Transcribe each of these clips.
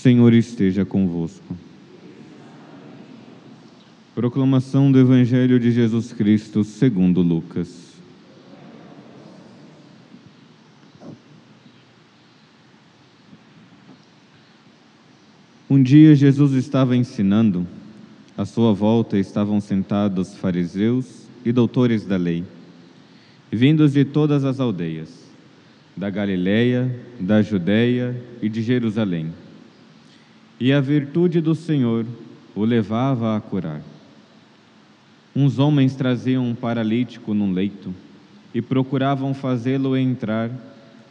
Senhor esteja convosco. Proclamação do Evangelho de Jesus Cristo segundo Lucas. Um dia Jesus estava ensinando, à sua volta estavam sentados fariseus e doutores da lei, vindos de todas as aldeias, da Galiléia, da Judéia e de Jerusalém. E a virtude do Senhor o levava a curar. Uns homens traziam um paralítico num leito e procuravam fazê-lo entrar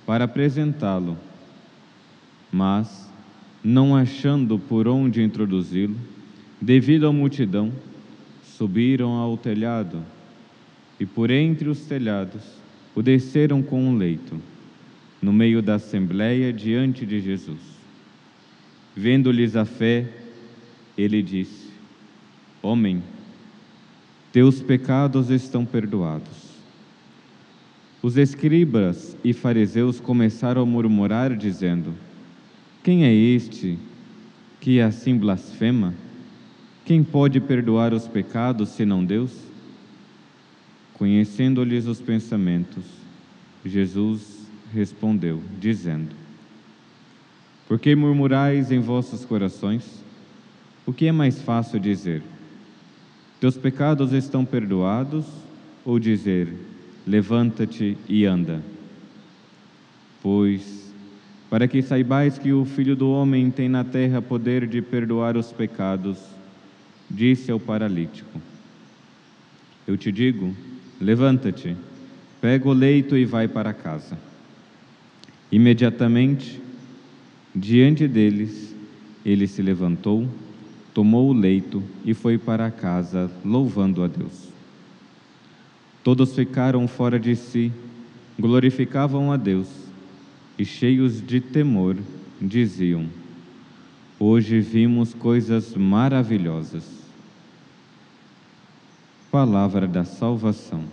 para apresentá-lo. Mas, não achando por onde introduzi-lo, devido à multidão, subiram ao telhado e por entre os telhados o desceram com um leito, no meio da assembleia diante de Jesus. Vendo-lhes a fé, ele disse: Homem, teus pecados estão perdoados. Os escribas e fariseus começaram a murmurar, dizendo: Quem é este que assim blasfema? Quem pode perdoar os pecados senão Deus? Conhecendo-lhes os pensamentos, Jesus respondeu, dizendo: Por que murmurais em vossos corações? O que é mais fácil dizer? Teus pecados estão perdoados? Ou dizer: Levanta-te e anda? Pois, para que saibais que o Filho do Homem tem na terra poder de perdoar os pecados, disse ao paralítico: Eu te digo, Levanta-te, pega o leito e vai para casa. Imediatamente, diante deles, ele se levantou, tomou o leito e foi para casa, louvando a Deus. Todos ficaram fora de si, glorificavam a Deus e, cheios de temor, diziam: Hoje vimos coisas maravilhosas. Palavra da salvação.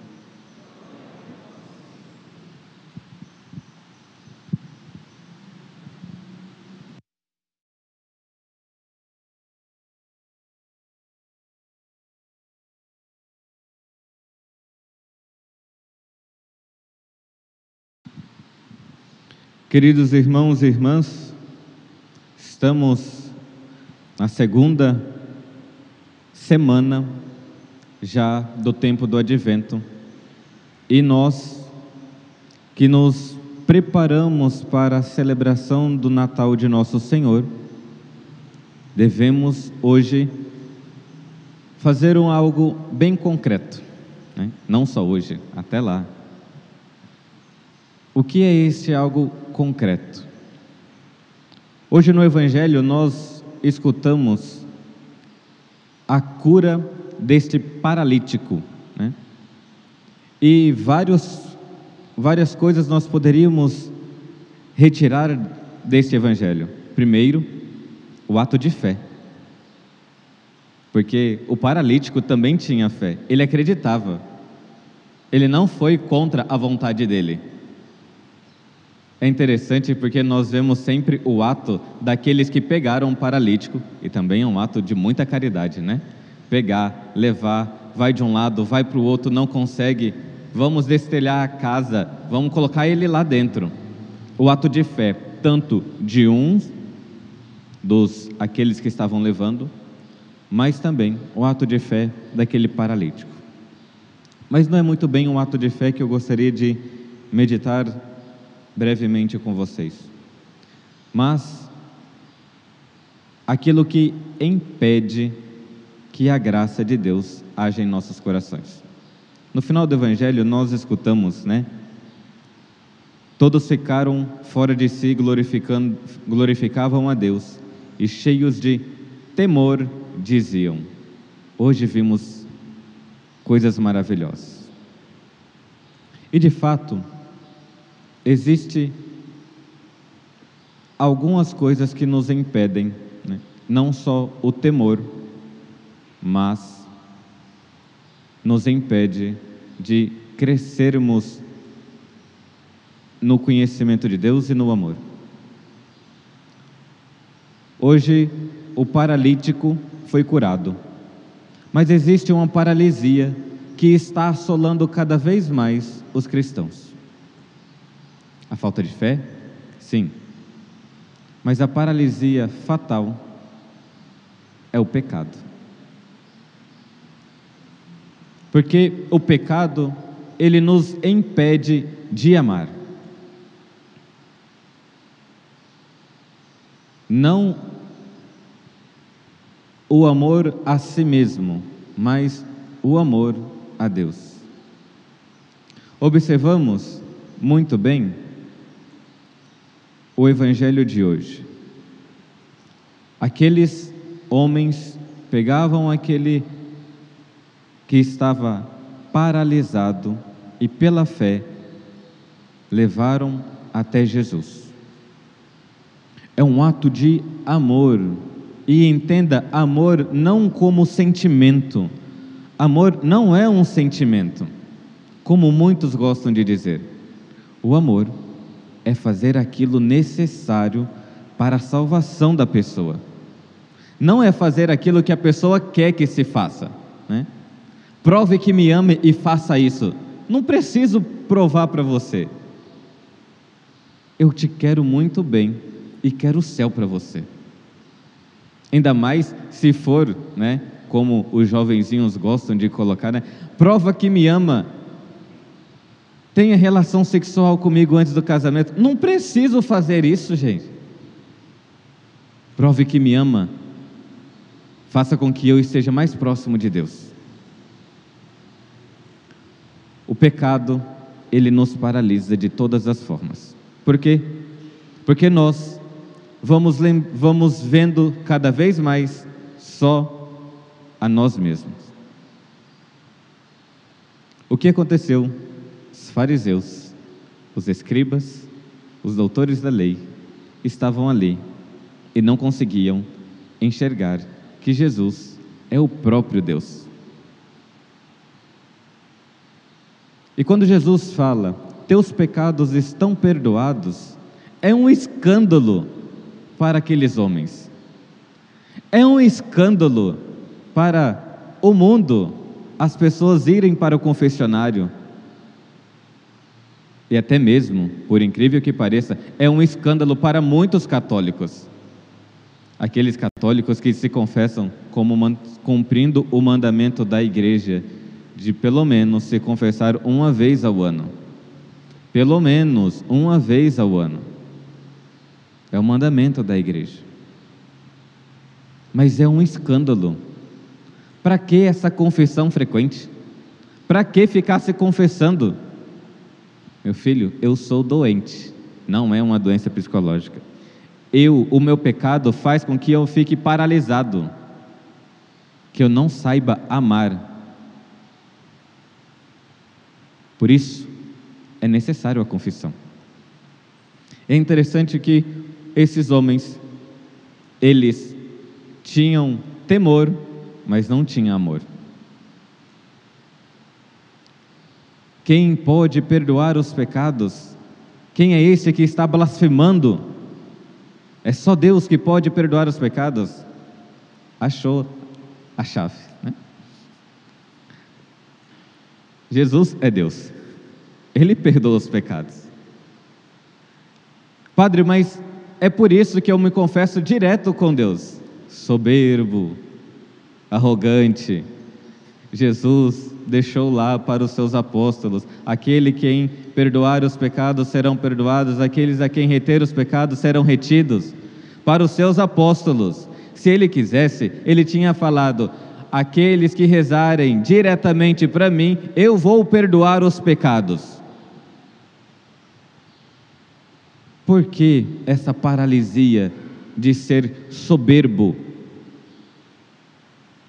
Queridos irmãos e irmãs, estamos na segunda semana já do tempo do advento. E nós que nos preparamos para a celebração do Natal de Nosso Senhor, devemos hoje fazer um algo bem concreto, né? não só hoje, até lá. O que é esse algo concreto? Hoje no Evangelho nós escutamos a cura deste paralítico. Né? E vários, várias coisas nós poderíamos retirar deste evangelho. Primeiro, o ato de fé. Porque o paralítico também tinha fé, ele acreditava. Ele não foi contra a vontade dele. É interessante porque nós vemos sempre o ato daqueles que pegaram o paralítico, e também é um ato de muita caridade, né? pegar, levar, vai de um lado, vai para o outro, não consegue, vamos destelhar a casa, vamos colocar ele lá dentro. O ato de fé, tanto de uns dos aqueles que estavam levando, mas também o ato de fé daquele paralítico. Mas não é muito bem um ato de fé que eu gostaria de meditar brevemente com vocês. Mas aquilo que impede que a graça de Deus haja em nossos corações. No final do Evangelho, nós escutamos, né? Todos ficaram fora de si, glorificando, glorificavam a Deus e cheios de temor diziam: Hoje vimos coisas maravilhosas. E de fato, existe algumas coisas que nos impedem, né? não só o temor, mas nos impede de crescermos no conhecimento de Deus e no amor. Hoje o paralítico foi curado, mas existe uma paralisia que está assolando cada vez mais os cristãos. A falta de fé? Sim. Mas a paralisia fatal é o pecado. Porque o pecado, ele nos impede de amar. Não o amor a si mesmo, mas o amor a Deus. Observamos muito bem o evangelho de hoje. Aqueles homens pegavam aquele que estava paralisado e pela fé levaram até Jesus. É um ato de amor. E entenda, amor não como sentimento. Amor não é um sentimento, como muitos gostam de dizer. O amor é fazer aquilo necessário para a salvação da pessoa. Não é fazer aquilo que a pessoa quer que se faça. Né? Prove que me ame e faça isso. Não preciso provar para você. Eu te quero muito bem e quero o céu para você. Ainda mais se for, né, como os jovenzinhos gostam de colocar, né, prova que me ama tenha relação sexual comigo antes do casamento. Não preciso fazer isso, gente. Prove que me ama. Faça com que eu esteja mais próximo de Deus. O pecado, ele nos paralisa de todas as formas. Por quê? Porque nós vamos, vamos vendo cada vez mais só a nós mesmos. O que aconteceu fariseus, os escribas, os doutores da lei estavam ali e não conseguiam enxergar que Jesus é o próprio Deus. E quando Jesus fala, teus pecados estão perdoados, é um escândalo para aqueles homens. É um escândalo para o mundo as pessoas irem para o confessionário e até mesmo, por incrível que pareça, é um escândalo para muitos católicos. Aqueles católicos que se confessam como cumprindo o mandamento da igreja de pelo menos se confessar uma vez ao ano. Pelo menos uma vez ao ano. É o mandamento da igreja. Mas é um escândalo. Para que essa confissão frequente? Para que ficar se confessando? Meu filho, eu sou doente, não é uma doença psicológica. Eu, o meu pecado faz com que eu fique paralisado, que eu não saiba amar. Por isso, é necessário a confissão. É interessante que esses homens, eles tinham temor, mas não tinham amor. Quem pode perdoar os pecados? Quem é esse que está blasfemando? É só Deus que pode perdoar os pecados? Achou a chave. Né? Jesus é Deus, Ele perdoa os pecados. Padre, mas é por isso que eu me confesso direto com Deus. Soberbo, arrogante. Jesus deixou lá para os seus apóstolos: aquele quem perdoar os pecados serão perdoados, aqueles a quem reter os pecados serão retidos. Para os seus apóstolos, se ele quisesse, ele tinha falado: aqueles que rezarem diretamente para mim, eu vou perdoar os pecados. Por que essa paralisia de ser soberbo?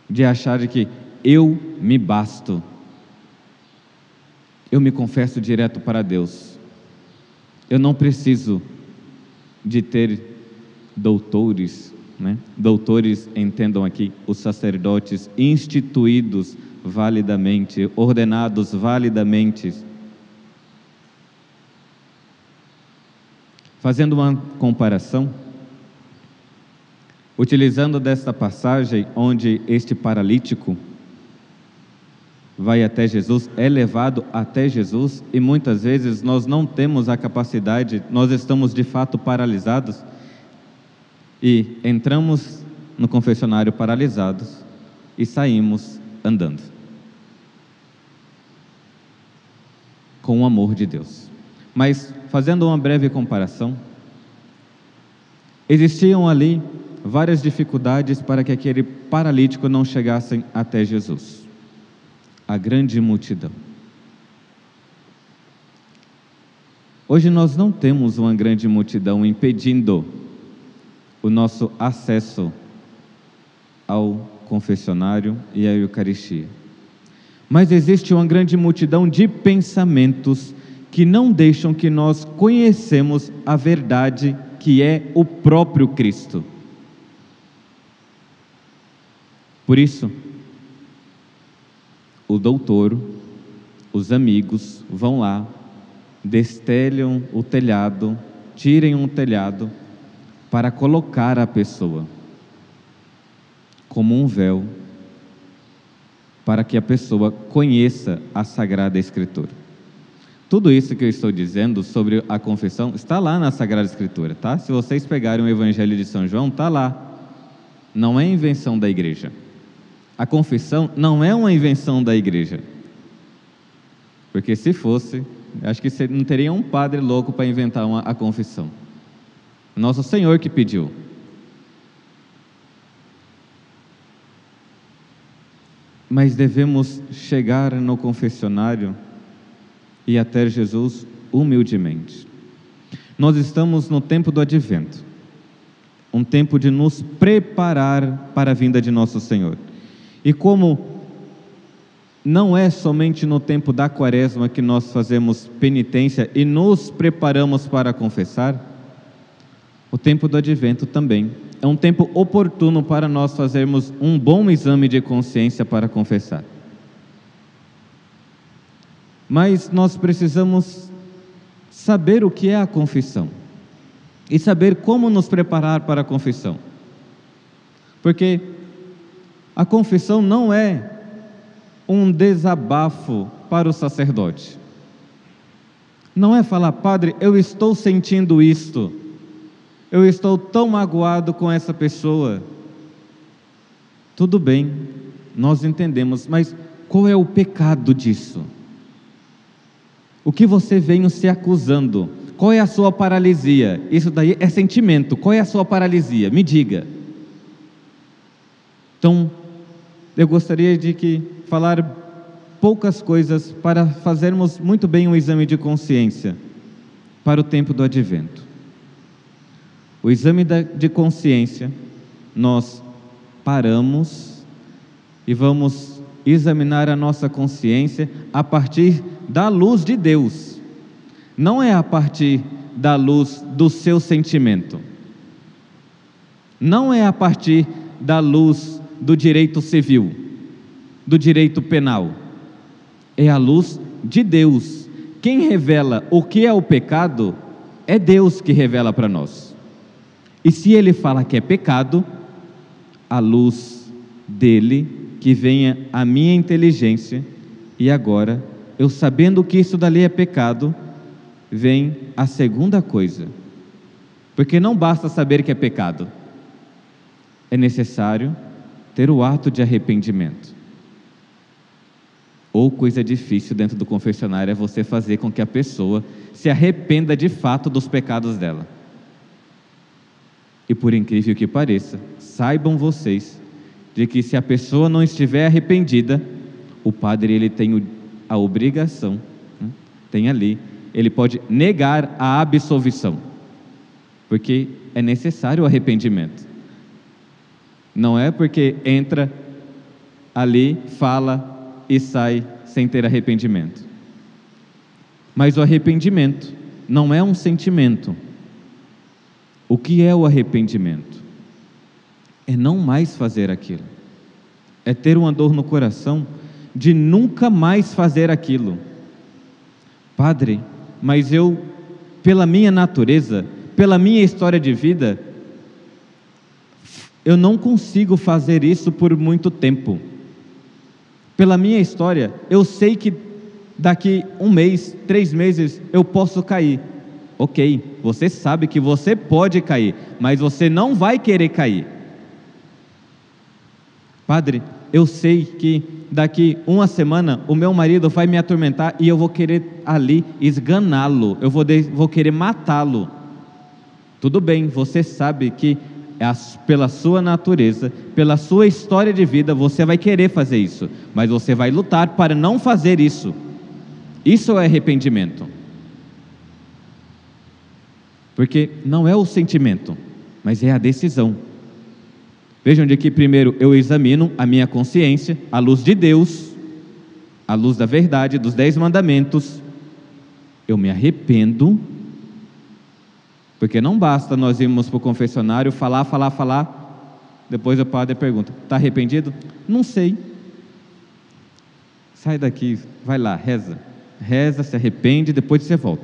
De achar que eu me basto. Eu me confesso direto para Deus. Eu não preciso de ter doutores, né? Doutores, entendam aqui, os sacerdotes instituídos validamente, ordenados validamente. Fazendo uma comparação, utilizando desta passagem onde este paralítico vai até Jesus, é levado até Jesus e muitas vezes nós não temos a capacidade, nós estamos de fato paralisados e entramos no confessionário paralisados e saímos andando. Com o amor de Deus. Mas, fazendo uma breve comparação, existiam ali várias dificuldades para que aquele paralítico não chegasse até Jesus. A grande multidão. Hoje nós não temos uma grande multidão impedindo o nosso acesso ao confessionário e à Eucaristia. Mas existe uma grande multidão de pensamentos que não deixam que nós conhecemos a verdade que é o próprio Cristo. Por isso, o doutor, os amigos vão lá, destelham o telhado, tirem um telhado para colocar a pessoa como um véu para que a pessoa conheça a Sagrada Escritura. Tudo isso que eu estou dizendo sobre a confissão está lá na Sagrada Escritura, tá? Se vocês pegarem o Evangelho de São João, está lá. Não é invenção da igreja. A confissão não é uma invenção da igreja. Porque se fosse, acho que não teria um padre louco para inventar uma, a confissão. Nosso Senhor que pediu. mas devemos chegar no confessionário e até Jesus humildemente. Nós estamos no tempo do advento, um tempo de nos preparar para a vinda de nosso Senhor. E como não é somente no tempo da quaresma que nós fazemos penitência e nos preparamos para confessar, o tempo do advento também é um tempo oportuno para nós fazermos um bom exame de consciência para confessar. Mas nós precisamos saber o que é a confissão e saber como nos preparar para a confissão. Porque a confissão não é um desabafo para o sacerdote. Não é falar, Padre, eu estou sentindo isto eu estou tão magoado com essa pessoa. Tudo bem, nós entendemos, mas qual é o pecado disso? O que você vem se acusando? Qual é a sua paralisia? Isso daí é sentimento. Qual é a sua paralisia? Me diga. Então, eu gostaria de que falar poucas coisas para fazermos muito bem um exame de consciência para o tempo do advento. O exame de consciência, nós paramos e vamos examinar a nossa consciência a partir da luz de Deus, não é a partir da luz do seu sentimento, não é a partir da luz do direito civil, do direito penal, é a luz de Deus. Quem revela o que é o pecado é Deus que revela para nós. E se ele fala que é pecado, a luz dele, que venha a minha inteligência, e agora, eu sabendo que isso dali é pecado, vem a segunda coisa. Porque não basta saber que é pecado, é necessário ter o ato de arrependimento. Ou coisa difícil dentro do confessionário é você fazer com que a pessoa se arrependa de fato dos pecados dela. E por incrível que pareça, saibam vocês de que se a pessoa não estiver arrependida, o padre ele tem a obrigação, né, tem ali, ele pode negar a absolvição, porque é necessário o arrependimento. Não é porque entra ali, fala e sai sem ter arrependimento. Mas o arrependimento não é um sentimento, o que é o arrependimento? É não mais fazer aquilo. É ter uma dor no coração de nunca mais fazer aquilo. Padre, mas eu, pela minha natureza, pela minha história de vida, eu não consigo fazer isso por muito tempo. Pela minha história, eu sei que daqui um mês, três meses, eu posso cair. Ok, você sabe que você pode cair, mas você não vai querer cair. Padre, eu sei que daqui uma semana o meu marido vai me atormentar e eu vou querer ali esganá-lo, eu vou, de, vou querer matá-lo. Tudo bem, você sabe que pela sua natureza, pela sua história de vida, você vai querer fazer isso, mas você vai lutar para não fazer isso. Isso é arrependimento. Porque não é o sentimento, mas é a decisão. Vejam de que primeiro eu examino a minha consciência, à luz de Deus, à luz da verdade, dos dez mandamentos. Eu me arrependo, porque não basta nós irmos para o confessionário, falar, falar, falar, depois o padre pergunta: está arrependido? Não sei. Sai daqui, vai lá, reza. Reza, se arrepende, depois você volta.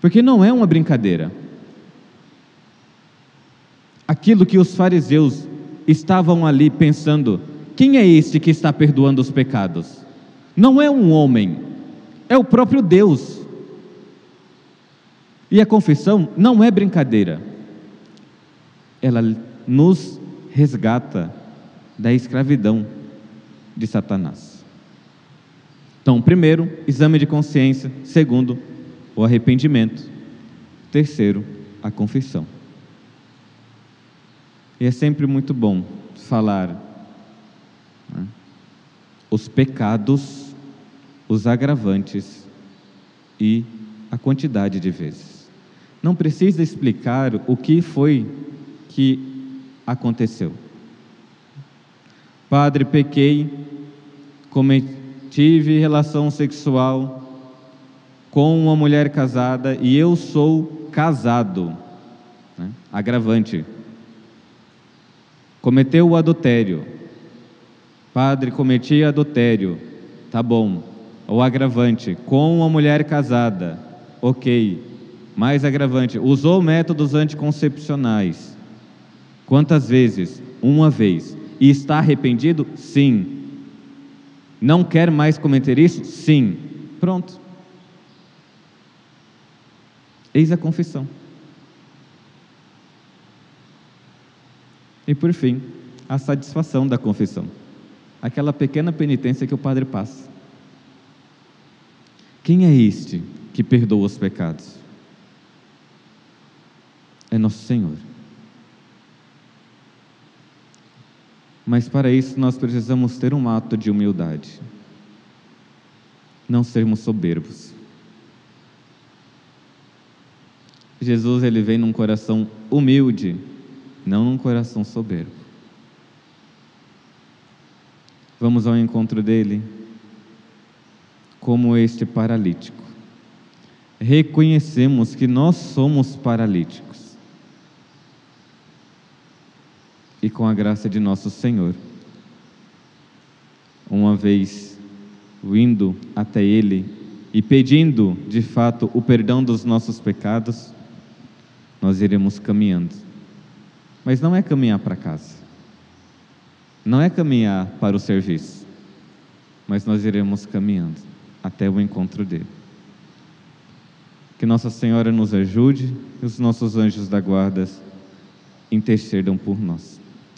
Porque não é uma brincadeira aquilo que os fariseus estavam ali pensando: quem é este que está perdoando os pecados? Não é um homem, é o próprio Deus. E a confissão não é brincadeira, ela nos resgata da escravidão de Satanás. Então, primeiro, exame de consciência. Segundo, o arrependimento. Terceiro, a confissão. E é sempre muito bom falar né, os pecados, os agravantes e a quantidade de vezes. Não precisa explicar o que foi que aconteceu. Padre, pequei, tive relação sexual com uma mulher casada e eu sou casado. Né? Agravante. Cometeu o adultério. Padre, cometi adultério. Tá bom. O agravante, com uma mulher casada. Ok. Mais agravante, usou métodos anticoncepcionais. Quantas vezes? Uma vez. E está arrependido? Sim. Não quer mais cometer isso? Sim. Pronto. Eis a confissão. E por fim, a satisfação da confissão. Aquela pequena penitência que o padre passa. Quem é este que perdoa os pecados? É nosso Senhor. Mas para isso nós precisamos ter um ato de humildade. Não sermos soberbos. Jesus ele vem num coração humilde não num coração soberbo. Vamos ao encontro dele como este paralítico. Reconhecemos que nós somos paralíticos. E com a graça de nosso Senhor, uma vez vindo até Ele e pedindo de fato o perdão dos nossos pecados, nós iremos caminhando mas não é caminhar para casa. Não é caminhar para o serviço. Mas nós iremos caminhando até o encontro dele. Que Nossa Senhora nos ajude e os nossos anjos da guarda intercedam por nós.